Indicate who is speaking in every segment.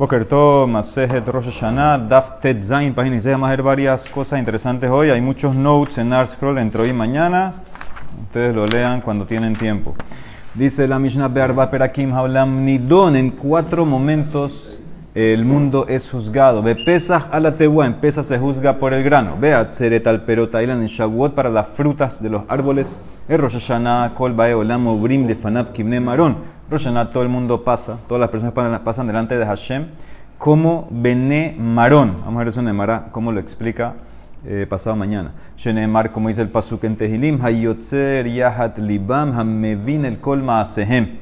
Speaker 1: Boker Tov, Masejet Rosh Hashanah, Daf Tet Zain, página y Vamos a ver varias cosas interesantes hoy. Hay muchos notes en Scroll entre hoy y mañana. Ustedes lo lean cuando tienen tiempo. Dice la Mishnah Be'arba Perakim Hablam Nidon. En cuatro momentos el mundo es juzgado. Ve Pesach a la Tehuá. En Pesach se juzga por el grano. Ve Atzeret al Perotailan en Shavuot para las frutas de los árboles. En Rosh Hashanah Kol Bae Olam Obrim de Fanab Kibne Maron. Roshaná, todo el mundo pasa, todas las personas pasan delante de Hashem, como Bene Marón. Vamos a ver eso en Emara, cómo lo explica eh, pasado mañana. Shenemar, como dice el Pasuk en Tehilim, Hayotzer Yahat Libam Hamevin el Kolma Asehem.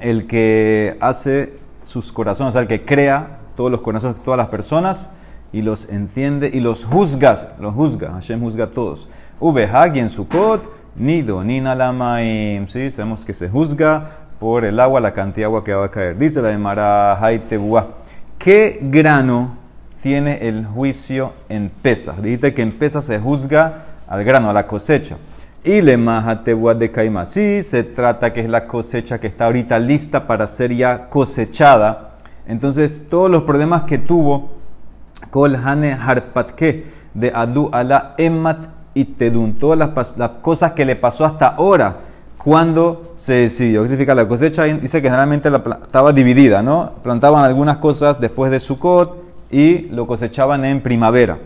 Speaker 1: El que hace sus corazones, o sea, el que crea todos los corazones de todas las personas y los entiende y los juzgas, los juzga. Hashem juzga a todos. Ubehag en Sukkot, Nido, Nina Lamaim. Sí, sabemos que se juzga por el agua, la cantidad de agua que va a caer. Dice la de Mara ¿qué grano tiene el juicio en pesa? Dice que en pesa se juzga al grano, a la cosecha. Y le majatebuá de caima. Sí, se trata que es la cosecha que está ahorita lista para ser ya cosechada. Entonces, todos los problemas que tuvo Kol Hane Harpatke de Adu ala Emmat y Tedun, todas las cosas que le pasó hasta ahora cuando se decidió. ¿Qué la cosecha? Dice que generalmente la, estaba dividida, ¿no? Plantaban algunas cosas después de Sukkot y lo cosechaban en primavera.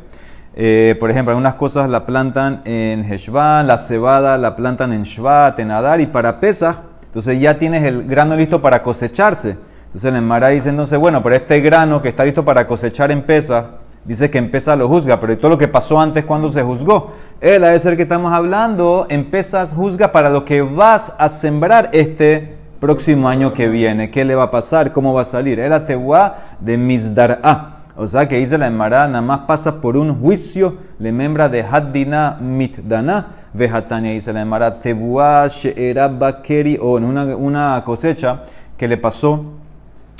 Speaker 1: Eh, por ejemplo, algunas cosas la plantan en Heshvan, la cebada la plantan en Shvat, en Adar y para Pesach. Entonces ya tienes el grano listo para cosecharse. Entonces el Mara dice entonces, bueno, pero este grano que está listo para cosechar en Pesach, dice que empieza lo juzga, pero todo lo que pasó antes cuando se juzgó. Él, a ser que estamos hablando, empiezas juzga para lo que vas a sembrar este próximo año que viene. ¿Qué le va a pasar? ¿Cómo va a salir? Era tehuá de Mizdar'a. O sea que dice la Emara, nada más pasa por un juicio, le membra de Haddina Mitdana, Vejatania, dice la Emara, tehuá she'era bakeri, o en una, una cosecha que le pasó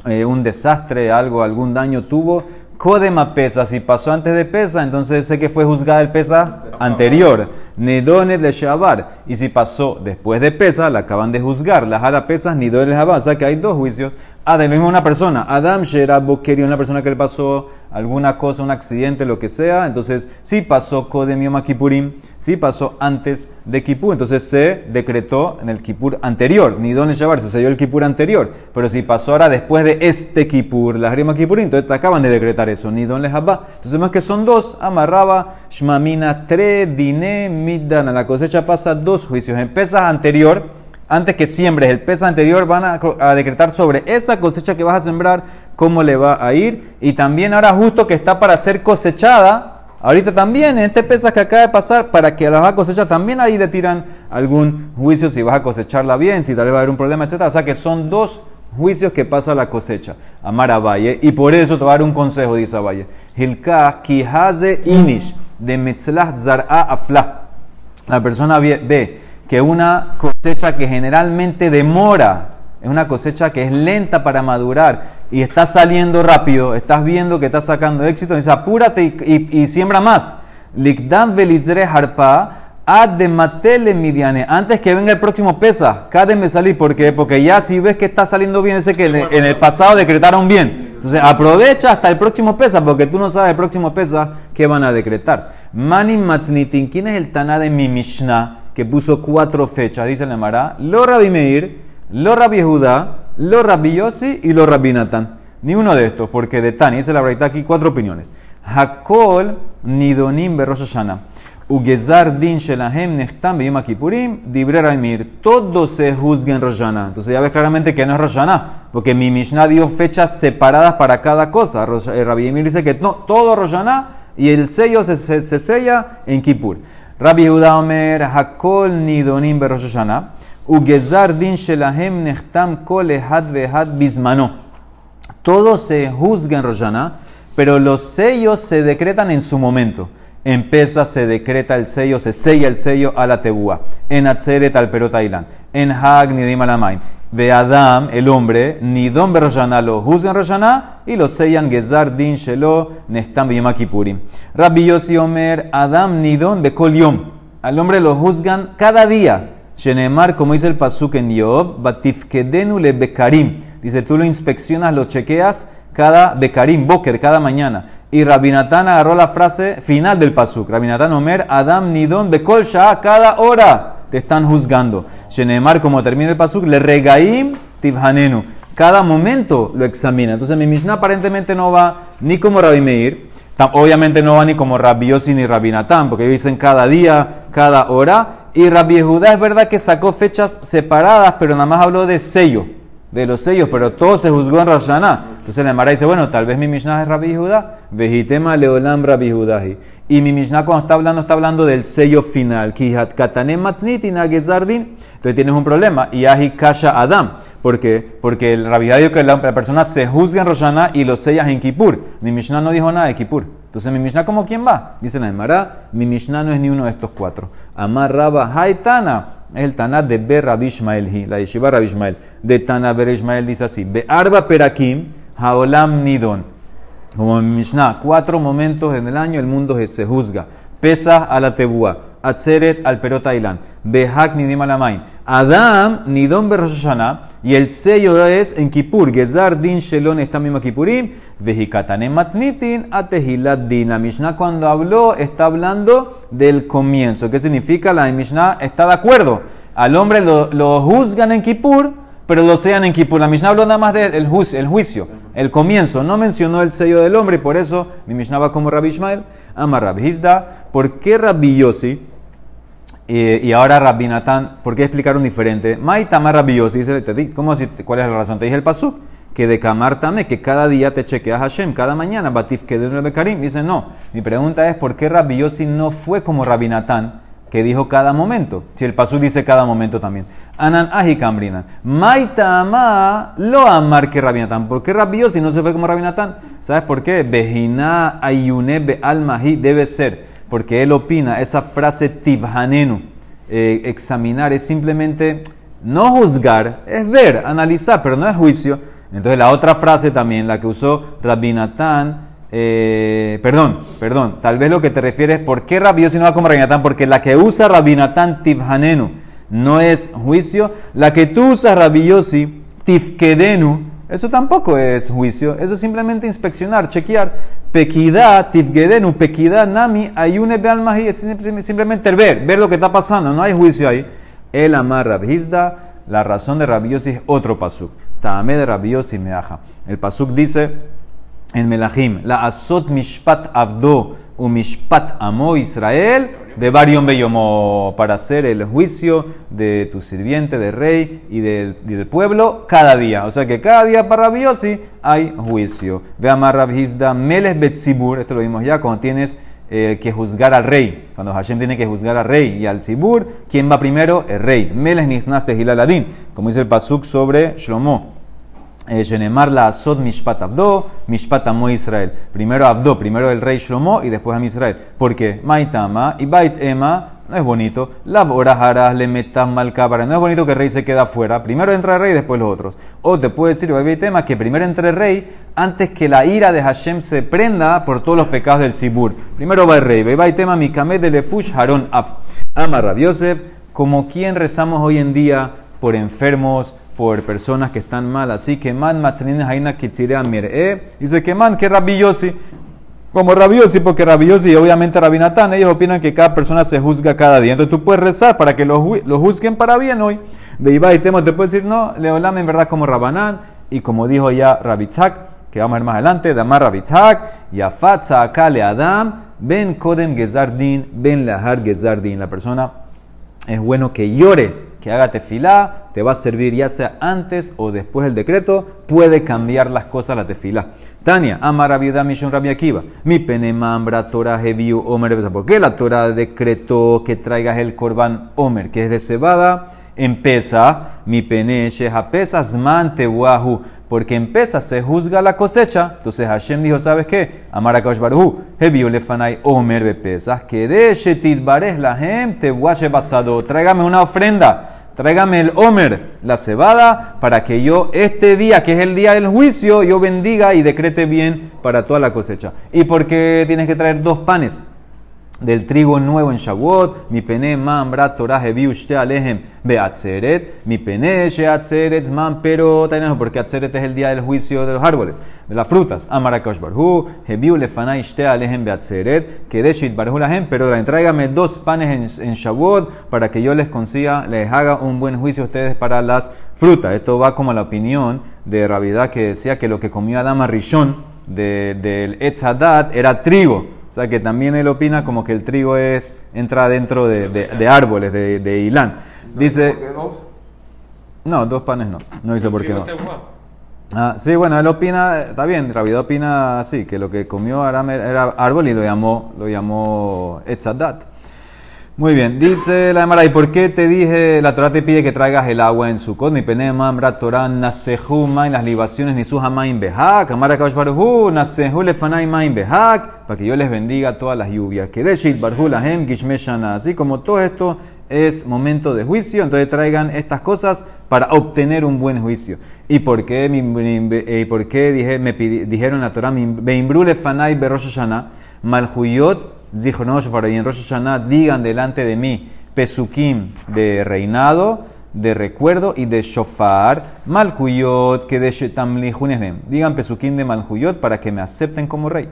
Speaker 1: eh, un desastre, algo, algún daño tuvo, Codema pesa, si pasó antes de pesa, entonces sé que fue juzgada el pesa anterior. Nedones de Shabar. Y si pasó después de pesa, la acaban de juzgar. La jara pesas, Nidones de Shabar. O sea que hay dos juicios. Ah, de lo mismo una persona. Adam Sherab quería una persona que le pasó alguna cosa, un accidente, lo que sea. Entonces, sí pasó Kodem Yom Kippurim, sí pasó antes de Kippur. Entonces se decretó en el Kippur anterior. Ni Don Shabar, se selló el Kippur anterior. Pero si pasó ahora después de este Kippur, la Rima Kippurim, entonces te acaban de decretar eso. Ni Don Lehabba. Entonces, más que son dos, amarraba Shmamina tre dine midana. La cosecha pasa dos juicios. Empieza anterior antes que siembres el pesa anterior, van a, decretar sobre esa cosecha que vas a sembrar, cómo le va a ir. Y también ahora justo que está para ser cosechada, ahorita también, en este pesa que acaba de pasar, para que la vas a cosechar, también ahí le tiran algún juicio si vas a cosecharla bien, si tal vez va a haber un problema, etc. O sea que son dos juicios que pasa la cosecha. Amar a Valle. Y por eso te voy a dar un consejo, dice Valle. Hilka kihaze inish de metzlah zar'a afla. La persona ve que una cosecha que generalmente demora, es una cosecha que es lenta para madurar y está saliendo rápido, estás viendo que está sacando éxito, dice apúrate y, siembra más. Likdan velizre harpa matele midiane. Antes que venga el próximo pesa, me salir. ¿Por qué? Porque ya si ves que está saliendo bien, ese que en el pasado decretaron bien. Entonces aprovecha hasta el próximo pesa, porque tú no sabes el próximo pesa qué van a decretar. Mani matnitin. ¿Quién es el Taná de mi Mishnah? Que puso cuatro fechas, dice la Mara, lo Rabbi Meir, lo Rabbi Judá, lo Rabbi Yossi y lo Rabbi Natán. Ni uno de estos, porque de Tani, dice la verdad aquí cuatro opiniones. Hakol nidonim berosh Hashanah. Ugezar din shelahem nechtam beyom kippurim dibre Meir. Todos se juzguen Rosh Entonces ya ves claramente que no es Rosh porque mi Mishnah dio fechas separadas para cada cosa. Eh, Rabbi Meir dice que no, todo Rosh y el sello se, se, se sella en Kippur. Rabbi Yehuda Omer, Hakol nidonim berosh Hashanah, ugezar din shelahem nechtam kol ehad vehad bismano. Todo se juzga en Roshana, pero los sellos se decretan en su momento. En se decreta el sello, se sella el sello a la tebúa. En Atzeret al perotailan. En Hag nidim alamaim. Ve Adam, el hombre, nidon berroshana lo juzgan Roshana y lo sellan gezar din shelo nestam kipurim. Rabbi Yossi Omer, Adam nidon bekol yom. Al hombre lo juzgan cada día. Shenemar, como dice el pasuk en Yov, batifkedenu le bekarim. Dice, tú lo inspeccionas, lo chequeas cada Bekarim, Boker, cada mañana. Y Rabinatán agarró la frase final del pasuk. Rabinatán Omer, Adam Nidon, Bekol Shah, cada hora te están juzgando. Shenemar, como termina el pasuk, le regaim tivhanenu. Cada momento lo examina. Entonces mi Mishnah aparentemente no va ni como Rabbi Meir, obviamente no va ni como Rabbi Yossi ni Rabinatán, porque dicen cada día, cada hora. Y Rabbi Judá es verdad que sacó fechas separadas, pero nada más habló de sello de los sellos, pero todo se juzgó en Rosh Entonces la Mara dice, bueno, tal vez mi Mishnah es Rabbi Judá, vejitema leolam Rabbi Judahi. Y mi Mishnah cuando está hablando, está hablando del sello final. Katanem matnitin. Entonces tienes un problema. Y ahi kasha adam. ¿Por qué? Porque el Rabbi dijo que la, persona se juzga en Rosh y lo sellas en Kippur. Mi Mishnah no dijo nada de Kippur. Entonces mi Mishnah, ¿cómo quién va? Dice la Mara, mi Mishnah no es ni uno de estos cuatro. Amar Rabba Haitana el Tanat de Ber Rabbi la yeshiva Rabbi De Tana Ber Ishmael dice así: Be Arba Perakim, Haolam Nidon. Como en Mishnah, cuatro momentos en el año el mundo se juzga. Pesa a la Tebúa, Atzeret al Perotailan, Behak Nidim Alamain. Adam Nidon Berroshana, y el sello es en Kippur, Gezar Din Shelon está mismo Kippurim, Vehikatanem Matnitin, Atehilat Din. La Mishnah cuando habló está hablando del comienzo. ¿Qué significa? La Mishnah está de acuerdo. Al hombre lo, lo juzgan en Kippur, pero lo sean en Kippur. La Mishnah habló nada más del juicio, el juicio, el comienzo. No mencionó el sello del hombre y por eso mi Mishnah va como Rabbi Ishmael. Ama Rabbi Hizda. ¿Por qué Rabbi Yossi? Y ahora Rabbi Natán, ¿por qué explicaron diferente? Maitama Rabbi Yossi, ¿cómo así? ¿Cuál es la razón? Te dije el pasuk que de Kamar Tame, que cada día te chequeas Hashem, cada mañana, Batif que de un Bekarim. Dice, no. Mi pregunta es, ¿por qué Rabbi no fue como Rabbi Natán? que dijo cada momento. Si el pasú dice cada momento también. Anan ahi kambrinan. Maitama lo amar que Rabinatán. ¿Por qué Rabbi no se fue como Rabinatán? ¿Sabes por qué? Bejina ayune be debe ser. Porque él opina, esa frase tivhanenu, eh, examinar, es simplemente no juzgar, es ver, analizar, pero no es juicio. Entonces la otra frase también, la que usó Rabinatán, eh, perdón, perdón, tal vez lo que te refieres, ¿por qué Rabbi no va como Rabinatán? Porque la que usa Rabinatán Tivhanenu no es juicio, la que tú usas Rabbi Tifkedenu, eso tampoco es juicio, eso es simplemente inspeccionar, chequear. Pequidad, tifkedenu, pequidad, nami, ayune bealmahi, es simplemente ver, ver lo que está pasando, no hay juicio ahí. El amar Rabhizda, la razón de Rabiosi es otro pasuk. Taame de Rabiosi meaja. El pasuk dice, en Melahim, la asot mishpat avdo u mishpat amo Israel de Barion Beyomo para hacer el juicio de tu sirviente, de rey y del, pueblo cada día. O sea que cada día para Rabiosi hay juicio. Ve Rabhizda Meles Betzibur, esto lo vimos ya cuando tienes eh, que juzgar al rey. Cuando Hashem tiene que juzgar al rey y al Zibur, ¿quién va primero? El rey. Meles Nisnaste Hilaladin, como dice el Pasuk sobre Shlomo. Eh, Shenemar la Asod Mishpat Abdo, Mishpat Amo Israel. Primero Abdo, primero el rey Shlomo y después a Israel. Porque Maitama y Bait Ema no es bonito. La Borajaras le metan mal. No es bonito que el rey se quede afuera. Primero entra el rey después los otros. O te puede decir Bait Ema que primero entre el rey antes que la ira de Hashem se prenda por todos los pecados del Tzibur. Primero va el rey. Bait Ema Mikamed de Lefush Haron Af. Ama Rabiosef, como quien rezamos hoy en día por enfermos por personas que están mal. Así que man matzanines haina kitzirea mir'e. Dice que man, que rabiosi. Como rabiosi, porque rabiosi y obviamente rabinatán, ellos opinan que cada persona se juzga cada día. Entonces tú puedes rezar para que los, juzguen para bien hoy. Iba y Temo te puede decir, no, Leolam en verdad como Rabanán. Y como dijo ya Rabitzak, que vamos a ver más adelante, Damar Rabitzak, Yafatza Akale Adam, Ben Kodem Gezardin, Ben Lahar Gezardin. La persona es bueno que llore que haga tefilá, te va a servir ya sea antes o después del decreto, puede cambiar las cosas la tefilá. Tania, Amara Viuda Mishon Rabbi Akiva, mi penemambra Torah Heviu Omer ¿Por qué la Torah decretó que traigas el korban Omer, que es de cebada? Empieza, mi pene pesa zman tewahu, porque en se juzga la cosecha. Entonces Hashem dijo, ¿sabes qué? Amar a Baruhu, Hebiu lefanai omer de pesas, que de shetit bares la gente basado. Tráigame una ofrenda, tráigame el omer, la cebada, para que yo este día, que es el día del juicio, yo bendiga y decrete bien para toda la cosecha. ¿Y por qué tienes que traer dos panes? Del trigo nuevo en Shavuot, mi pene man brat Torah hebi ushte alejem beatzeret, mi pene she atzeret man pero porque atzeret es el día del juicio de los árboles, de las frutas. Amarakosh barhu, hebiu lefana ishte alejem beatzeret, que de shit barhu lahem, pero entráigame dos panes en, Shavuot para que yo les consiga, les haga un buen juicio a ustedes para las frutas. Esto va como la opinión de Ravidad que decía que lo que comió Adama Rishon del de, Etzadat era trigo. O sea que también él opina como que el trigo es entra dentro de, de, árboles, de, de hilán. Dice... dos? No, dos panes no. No dice por qué no. Ah, sí, bueno, él opina, está bien, Rabido opina así, que lo que comió Aram era árbol y lo llamó, lo llamó Etzadat. Muy bien, dice la Emara, ¿y por qué te dije, la Torah te pide que traigas el agua en su cot? Mi penema, Torah, nasehu en las libaciones, ni hamaim behak, Amara Kaush Baruhu, nasehu maim behak, para que yo les bendiga todas las lluvias. Que de shit barhu lahem gishmeshana. Así como todo esto es momento de juicio, entonces traigan estas cosas para obtener un buen juicio. ¿Y por qué, y por qué dije, me dijeron la Torah, beimbrule lefanai malhuyot Shofar, y en Rosh Hashanah digan delante de mí pesukim de reinado, de recuerdo y de shofar, malhuyot, que de shetamlihunesem. Digan pesukim de malhuyot para que me acepten como rey.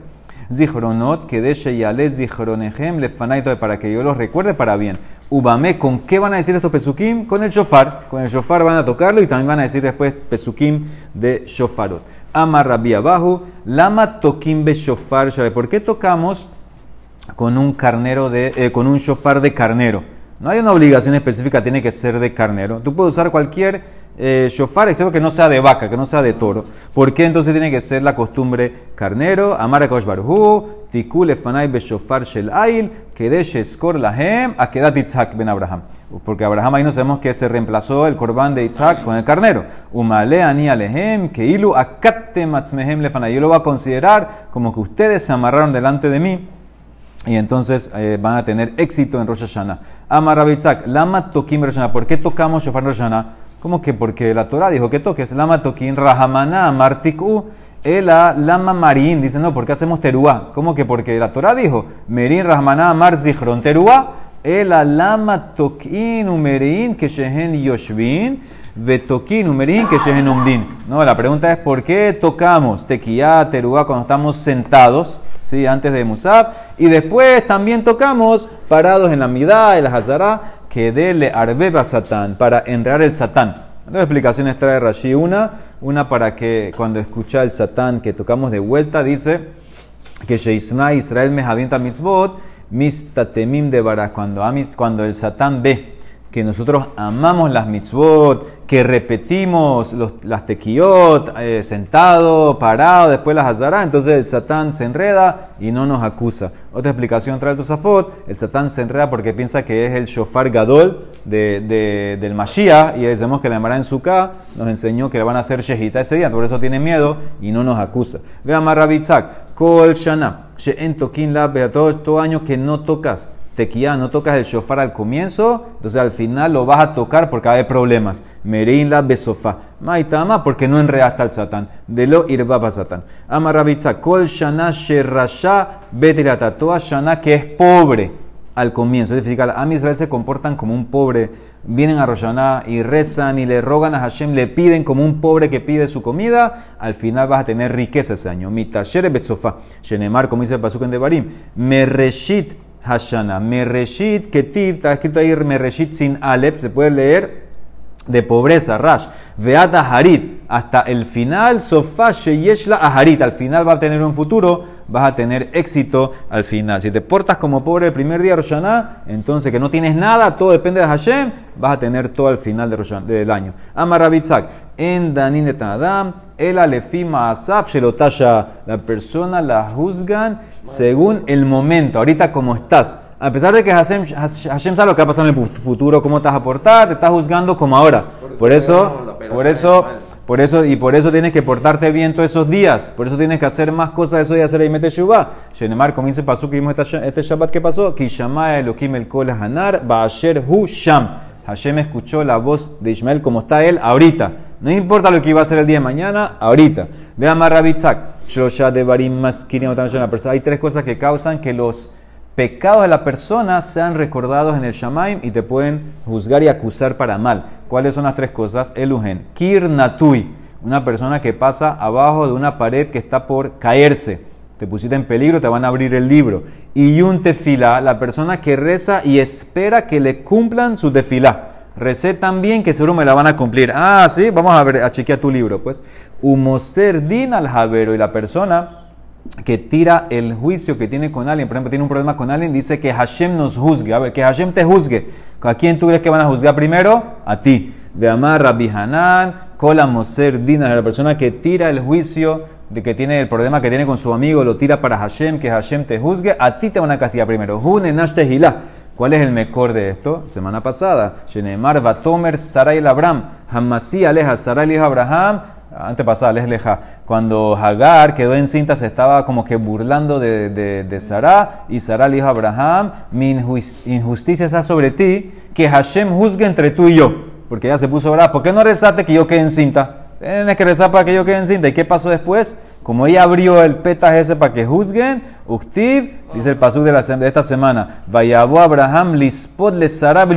Speaker 1: Zichronot, que de sheyales zichronehem lefanaito, para que yo los recuerde para bien. Ubame, ¿con qué van a decir estos pesukim? Con el shofar. Con el shofar van a tocarlo y también van a decir después pesukim de shofarot. Amar Rabbi lama tokim be shofar. ¿Por qué tocamos? Con un carnero de, eh, con un shofar de carnero. No hay una obligación específica, tiene que ser de carnero. Tú puedes usar cualquier eh, shofar, excepto que no sea de vaca, que no sea de toro. ¿Por qué entonces tiene que ser la costumbre carnero? Amar Kosh Barhu, Tikul Efanai Beshofar Shel Ail, Kedesh Eskor Lahem, Akedat Itzhak Ben Abraham. Porque Abraham ahí no sabemos que se reemplazó el corbán de Itzhak con el carnero. Umale Ani Alehem, Keilu Akatte Matzmehem Lefanai. Yo lo voy a considerar como que ustedes se amarraron delante de mí y entonces eh, van a tener éxito en Rosh Hashanah. Amar Rabitzak, Lama Tokim Rosh. ¿Por qué tocamos Shofar Rosh Hashanah? ¿Cómo que? Porque la Torah dijo que toques. Lama Tokim Rahamana Martiku. Ela Lama Marín. Dice, no, ¿por qué hacemos teruá? ¿Cómo que? Porque la Torah dijo, Merin Rahmaná Mar Zichron. Teruá. Ela Lama Tokin Umerin que Yoshvin. Vetokin Umerin que Umdin. No, la pregunta es, ¿por qué tocamos tequía, teruá cuando estamos sentados? ¿Sí? antes de Musab. Y después también tocamos parados en la Midá, en la Hazara, que dele arbeba Satán, para enredar el Satán. Dos explicaciones trae Rashi. Una, una para que cuando escucha el Satán que tocamos de vuelta, dice que Sheisna Israel me javienta mitzvot, mistatemim de Cuando, cuando el Satán ve que nosotros amamos las mitzvot, que repetimos los, las tequiot, eh, sentado, parado, después las azará, entonces el satán se enreda y no nos acusa. Otra explicación trae Tosafot, el satán se enreda porque piensa que es el shofar gadol de, del Mashiach y decimos que la Emara en Sukkah nos enseñó que le van a hacer shehita ese día, por eso tiene miedo y no nos acusa. Vean Rabitzak, kol shana, she'en tokin la, todo año que no tocas tequía, no tocas el shofar al comienzo, entonces al final lo vas a tocar porque hay problemas. Merein la besofá. Maitama, porque no enredaste al satán. De lo irbaba satán. Amarabitza, kol shana sherasha betirata. Toda shana que es pobre al comienzo. Es decir, a Israel se comportan como un pobre. Vienen a Roshaná y rezan y le rogan a Hashem, le piden como un pobre que pide su comida. Al final vas a tener riqueza ese año. Mitashere betzofá. Shenemar, como dice el Pasuk en Devarim. Mereshit Hashana. Mereshit Ketiv, está escrito ahí Mereshit sin Alep, se puede leer de pobreza, Rash. Veata Harit, hasta el final, Sofá Sheyeshla Aharit, al final va a tener un futuro, vas a tener éxito al final. Si te portas como pobre el primer día de Roshaná, entonces que no tienes nada, todo depende de Hashem, vas a tener todo al final de del año. Amarabitzak, en Danin Adam, el Alefima Asap, Shelotaya, la persona la juzgan según el momento, ahorita como estás. A pesar de que Hashem, Hashem sabe lo que va a pasar en el futuro, cómo te vas a portar, te estás juzgando como ahora. Por eso, por eso, por eso, y por eso tienes que portarte bien todos esos días. Por eso tienes que hacer más cosas de eso y hacer ahí mete Shubá. Shenemar comienza pasó que vimos este Shabbat que pasó. Kishama Elohim el Kol Hanar, Baasher Hu Sham. Hashem escuchó la voz de Ismael como está él ahorita. No importa lo que iba a hacer el día de mañana, ahorita. Vean más Rabitzak. Hay tres cosas que causan que los pecados de la persona sean recordados en el Shamaim y te pueden juzgar y acusar para mal. ¿Cuáles son las tres cosas? Elugen. Kir Natui, una persona que pasa abajo de una pared que está por caerse. Te pusiste en peligro, te van a abrir el libro. Y un tefilá, la persona que reza y espera que le cumplan su tefilá. Recé tan bien que seguro me la van a cumplir. Ah, sí, vamos a ver, a chequear tu libro. Pues, humoser din al javero y la persona que tira el juicio que tiene con alguien, por ejemplo, tiene un problema con alguien, dice que Hashem nos juzgue. A ver, que Hashem te juzgue. ¿A quién tú crees que van a juzgar primero? A ti. De Amar Rabbi Hanan, Kola Moser Dina, la persona que tira el juicio de que tiene el problema que tiene con su amigo, lo tira para Hashem, que Hashem te juzgue, a ti te van a castigar primero. ¿Cuál es el mejor de esto? Semana pasada. Shenemar Batomer Sarai el Abraham. Hamasí aleja Sarai Abraham antepasada, les leja, cuando Hagar quedó encinta, se estaba como que burlando de, de, Sarah, y Sarah le dijo Abraham, mi injusticia está sobre ti, que Hashem juzgue entre tú y yo. Porque ella se puso brava, ¿por qué no rezaste que yo quede encinta? Tienes que rezar para que yo quede encinta. ¿Y qué pasó después? Como ella abrió el petaje ese para que juzguen, Uktiv, dice el pasú de, esta semana, Vayabó Abraham lispod le Sarah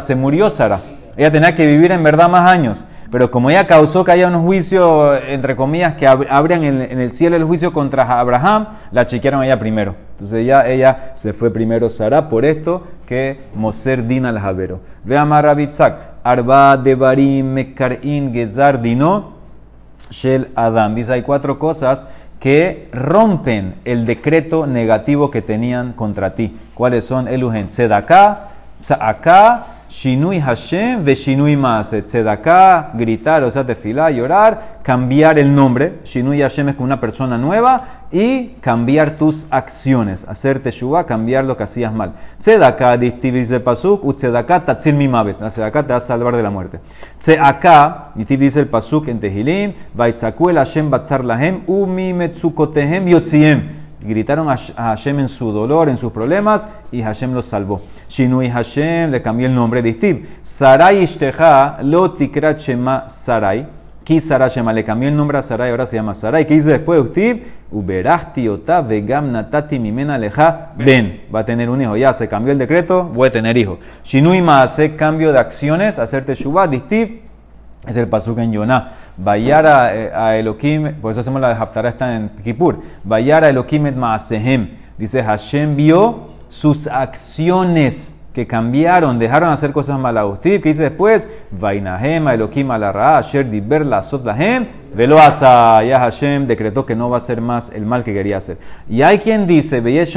Speaker 1: se murió Sara. Ella tenía que vivir en verdad más años. Pero como ella causó que haya un juicio, entre comillas, que abrían en, el cielo el juicio contra Abraham, la chequearon ella primero. Entonces ella, ella se fue primero Sara por esto que Moser Dina al Javero. Ve a Marabitzak, Arba Devarim Mekarin Gezar Dino Shel Adam. Dice, hay cuatro cosas que rompen el decreto negativo que tenían contra ti. ¿Cuáles son? Elugen, Tzedakah, Tza'akah, Shinui Hashem ve Shinui Maase. Tzedaká, gritar, o sea, tefilá, llorar, cambiar el nombre. Shinui Hashem es con una persona nueva y cambiar tus acciones. Hacer teshuva, cambiar lo que hacías mal. Tzedaká, dice pasuk, u tzedaká tatzil mi mavet. La tzedaká te va a salvar de la muerte. Tzedaká, dice el pasuk en Tehilim, vaitzaku el Hashem batzar lahem, u mi metzukotehem yotziem gritaron a Hashem en su dolor, en sus problemas, y Hashem los salvó. Shinui Hashem le cambió el nombre de Steve. Sarai Ishteja lo tikrat shema Sarai. Ki Sarai Shema le cambió el nombre a Sarai, ahora se llama Sarai. ¿Qué dice después de Steve? Uberachti ota vegam natati mimena leja ben. Va a tener un hijo. Ya se cambió el decreto, voy a tener hijo. Shinui ma hace cambio de acciones, hacerte Shubá, Steve es el pasuk en Yonah. Vayara eh, a Elohim, por eso hacemos la Haftarah, está en Kippur. Vayara Elohim et Maasehem. Dice Hashem vio sus acciones que cambiaron, dejaron de hacer cosas malas. ¿Qué dice después? Vainahem, Elohim alarra, Asher diber la lahem, velo asa. Ya Hashem decretó que no va a hacer más el mal que quería hacer. Y hay quien dice, Veyesh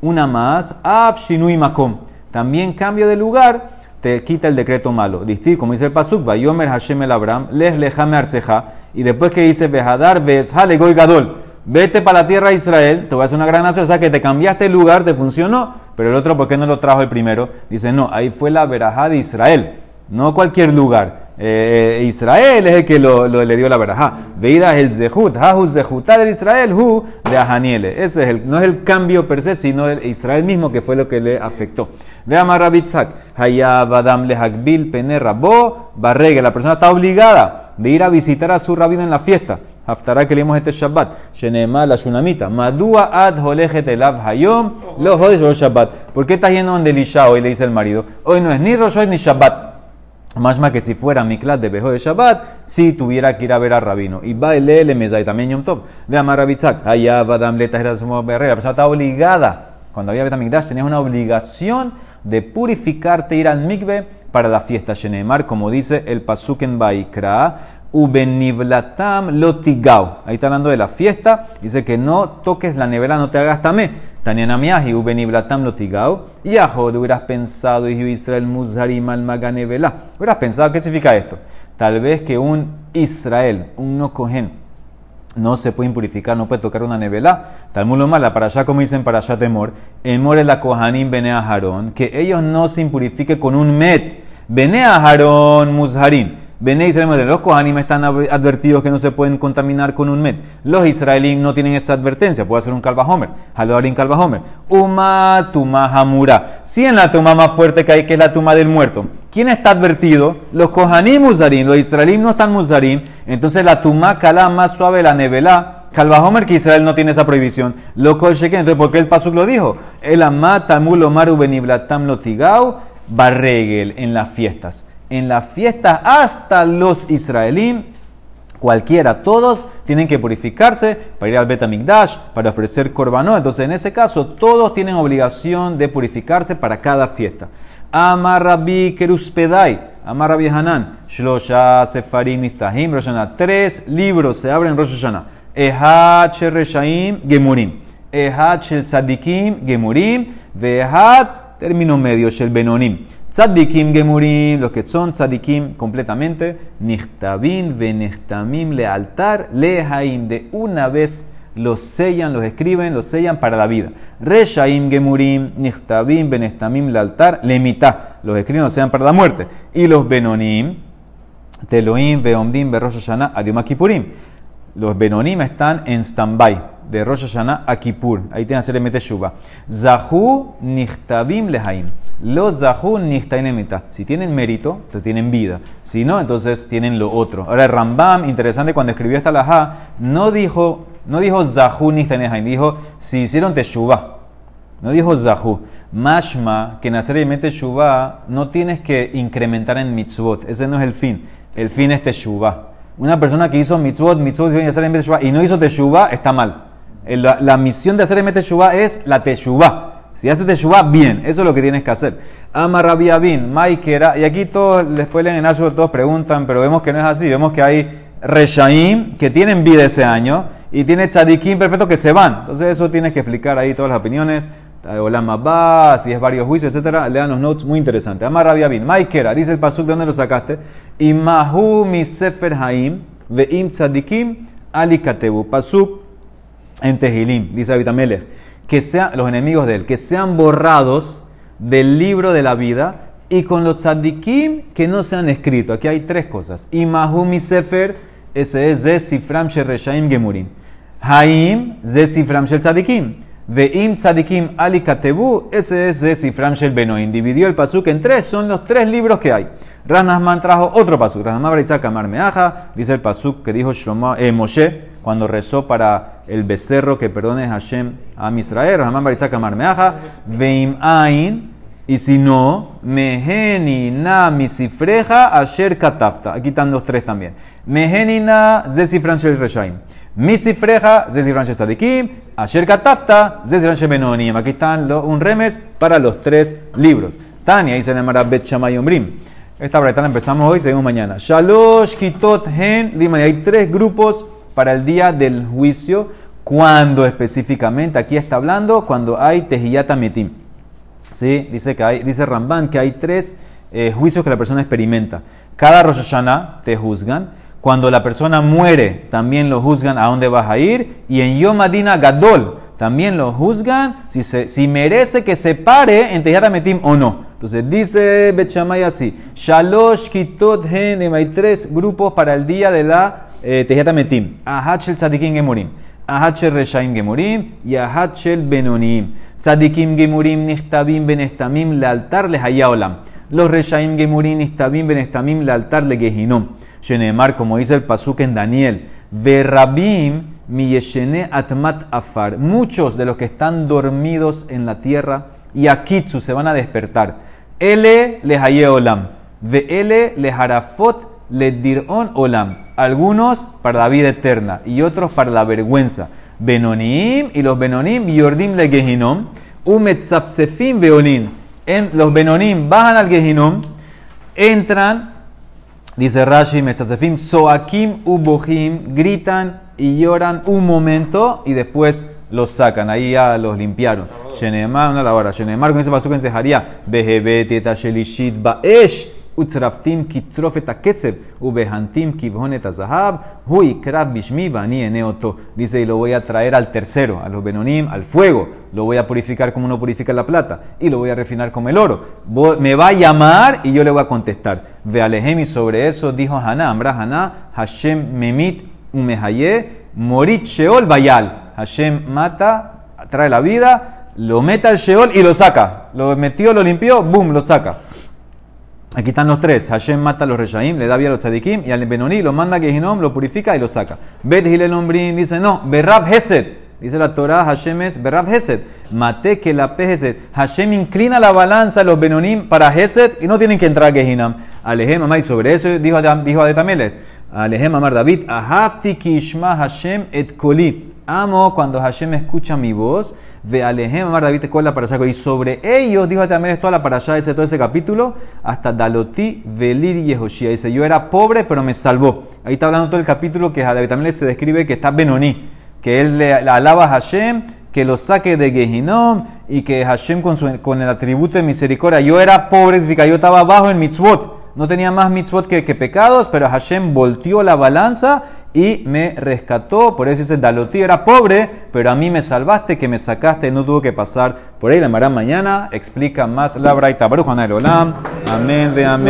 Speaker 1: una más, Av Shinui Makom. También cambio de lugar te quita el decreto malo. Distir, como dice el Pasuk, Vayomer Hashem el Abraham, les lejame arceja, y después que dice Vejadar, ves, goy gadol, vete para la tierra de Israel, te voy a una gran nación, o sea que te cambiaste el lugar, te funcionó, pero el otro, ¿por qué no lo trajo el primero? Dice, no, ahí fue la verajá de Israel, no cualquier lugar. Eh, Israel es el que lo, le dio la verajá. Veida el zehut, hahu zehutá de Israel, hu de Ahaniele. Ese es el, no es el cambio per se, sino el Israel mismo que fue lo que le afectó. Veamos a Rabitzak, hayab adam lehakbil pene rabo barregue. La persona está obligada de ir a visitar a su rabino en la fiesta. Haftará que este Shabbat. Shenema la shunamita. Madua ad holejet elav hayom lo Shabbat. ¿Por qué estás yendo donde Elisha hoy? Le dice el marido. Hoy no es ni Rosh ni Shabbat. Más que si fuera Miklat de Bejo de Shabbat, si tuviera que ir a ver a Rabino. Y va el mesa y también Yom Tov. Ve a Marabitzak. Allá Badam le La persona está obligada. Cuando había Betamikdash tenías una obligación de purificarte, ir al mikve para la fiesta Shenemar, como dice el Pasuk en Baikra. Ubenivlatam lotigau. Ahí está hablando de la fiesta. Dice que no toques la nevera, no te hagas tamé. Tanianamiahi, Ubeniblatam Lotigao, Yahod, hubieras pensado, y Israel Muzarim al Maganevela. Hubieras pensado, ¿qué significa esto? Tal vez que un Israel, un no cohen, no se puede impurificar, no puede tocar una nevela. Tal lo mala, para allá como dicen para allá temor, emor la kohanim bene aharon, que ellos no se impurifiquen con un met, bene aharon muzharim Bene Israel, los Kohanim están advertidos que no se pueden contaminar con un met. Los israelíes no tienen esa advertencia. Puede ser un calvajomer. Halodarim calvajomer. Uma tuma hamura. Si en la tuma más fuerte que hay, que es la tuma del muerto. ¿Quién está advertido? Los Kohanim muzarim. Los israelíes no están muzarim. Entonces la tuma cala más suave la nevela Calvajomer que Israel no tiene esa prohibición. Lo Sheken, entonces, ¿por qué el Pasuk lo dijo? El amat tamul omaru beniblatam lotigau barregel en las fiestas. En las fiestas hasta los israelíes cualquiera, todos tienen que purificarse para ir al Betamigdash, para ofrecer korbanot. Entonces, en ese caso, todos tienen obligación de purificarse para cada fiesta. Amarrabi Keruspedai, Amarrabi Hanan, Shlosha Sefarim Niftahim, Rosh Tres libros se abren en Rosh Hashanah. Ehad Reshaim Gemurim. Ehad Shel Tzadikim Gemurim. Vehad, término medio, Shel Benonim. Tzadikim gemurim, los que son tzadikim completamente, nichtabim venechtamim le altar lehaim, de una vez los sellan, los escriben, los sellan para la vida. Reshaim gemurim, nichtabim venechtamim le altar le mitad, los escriben, los sellan para la muerte. Y los benonim, teloim veomdim berosh Hashanah adium kipurim. Los benonim están en standby de Rosh Hashanah a Kippur. Ahí tienen que hacer el Shuba. Zahu nichtabim lehaim. Los zahun nichtainemita. Si tienen mérito, entonces tienen vida. Si no, entonces tienen lo otro. Ahora, Rambam, interesante, cuando escribió esta laja, no dijo, no dijo zahun dijo si hicieron teshuva. No dijo zahu. Mashma, que en hacer teshuva no tienes que incrementar en mitzvot. Ese no es el fin. El fin es teshuva. Una persona que hizo mitzvot, mitzvot y hacer teshuva y no hizo teshuva, está mal. La, la misión de hacer teshuva es la teshuva. Si haces teshuva, bien, eso es lo que tienes que hacer. Ama Rabia Bin, Maikera, y aquí todos, después en todos preguntan, pero vemos que no es así. Vemos que hay Reshaim que tienen vida ese año y tiene Tzadikim perfecto que se van. Entonces, eso tienes que explicar ahí todas las opiniones. Olama si es varios juicios, etcétera, lean los notes, muy interesante. Ama Rabia Bin, Maikera, dice el Pasuk, ¿de dónde lo sacaste? Imahu mi Sefer Haim, Veim Tzadikim, Alikatebu. Pasuk en Tehilim, dice Abitamelech que sean los enemigos de él, que sean borrados del libro de la vida y con los tzadikim que no se han escrito. Aquí hay tres cosas. Imahumi Sefer, ese es Zesifram Reshaim Gemurim. Haim, Zesifram Shel Tzadikim. Veim Tzadikim Ali Katebu, ese es Zesifram Shel Benoim. Dividió el pasuk en tres, son los tres libros que hay. Ranasman trajo otro pasuk. Ranasman Baritzak Amar Meaja, dice el pasuk que dijo eh, Moshe cuando rezó para el becerro que perdone Hashem a Israel. Rahman Baritzak Amar Meaja, Veim Ain, y si no, Meheni na misifreja asher katafta. Aquí están los tres también. Meheni na zesifran shel reshaim. Misifreja zesifran shel sadikim. Asher katafta zesifran shel benonim. Aquí están un remes para los tres libros. Tania, dice en el Bet Shamay Esta verdad la empezamos hoy, seguimos mañana. Shalosh kitot hen. Dime, hay tres grupos para el día del juicio. cuando específicamente? Aquí está hablando cuando hay tejiyata metim. ¿Sí? Dice, que hay, dice Ramban que hay tres eh, juicios que la persona experimenta. Cada Rosh Hashanah te juzgan. Cuando la persona muere, también lo juzgan a dónde vas a ir. Y en Yom Adina Gadol, también lo juzgan si, se, si merece que se pare en Tejiyata Metim o no. Entonces dice Bechamay así: Shalosh Kitot Hen, hay tres grupos para el día de la Tehiat Metim, Ahat Shel Tzadikim Gemurim, Ahat Shel Reshaim Gemurim y Ahat Shel Benonim. Tzadikim Gemurim Nichtabim Benestamim le altar le Hayaolam. Los Reshaim Gemurim Nichtabim Benestamim le altar le Gehinom. Shenemar, como dice el Pasuk en Daniel, Verabim mi yeshene atmat afar. Muchos de los que están dormidos en la tierra y akitsu se van a despertar. Ele le hayeolam. Ve ele le harafot le dirón olam algunos para la vida eterna y otros para la vergüenza. Benonim y los Benonim, Yordim le Gehinom, Umetzafsefim Beonin. En, los Benonim bajan al Gehinom, entran, dice Rashi, Metzafsefim, Soakim Ubohim, gritan y lloran un momento y después los sacan, ahí ya los limpiaron. Shenemar, una hora. Shenemar, con ese paso que ensejaría, Behebet, Shelishit, Baesh. Utzraftim kitrofet aketzev, ubehantim kivhonet azahab, hui krab bishmi vani eneoto. Dice, y lo voy a traer al tercero, a los benonim, al fuego. Lo voy a purificar como uno purifica la plata. Y lo voy a refinar como el oro. Me va a llamar y yo le voy a contestar. Ve alejemi sobre eso, dijo Haná, Ambra Haná, Hashem memit umehaye, morit sheol bayal. Hashem mata, trae la vida, lo mete al sheol y lo saca. Lo metió, lo limpió, boom, lo saca. Aquí están los tres. Hashem mata a los reshaim, le da vida a los tzadikim, y al Benoni lo manda a Gehinom, lo purifica y lo saca. Bet Ombrin dice, no, Berrab Hesed. Dice la Torah, Hashem es Berrab Hesed. Mate que la Hesed. Hashem inclina la balanza a los Benonim para Hesed y no tienen que entrar a Gehinam. Alejem Amar, y sobre eso dijo, dijo a Detamelet. Alejem Amar David, Ahafti kishma Hashem et koli. Amo cuando Hashem escucha mi voz Ve alejem amar David la para Y sobre ellos, dijo también toda la para allá, ese todo ese capítulo, hasta Daloti Velir y Yehoshia. Dice, yo era pobre, pero me salvó. Ahí está hablando todo el capítulo que a David también se describe que está Benoní, que él le, alaba a Hashem, que lo saque de Gehinom y que Hashem con, su, con el atributo de misericordia. Yo era pobre, yo estaba abajo en mitzvot no tenía más mitzvot que, que, pecados, pero Hashem volteó la balanza y me rescató. Por eso dice, Dalotí era pobre, pero a mí me salvaste, que me sacaste, no tuvo que pasar por ahí. La mañana explica más la Braita. Baruch Olam. Amén, ve amén.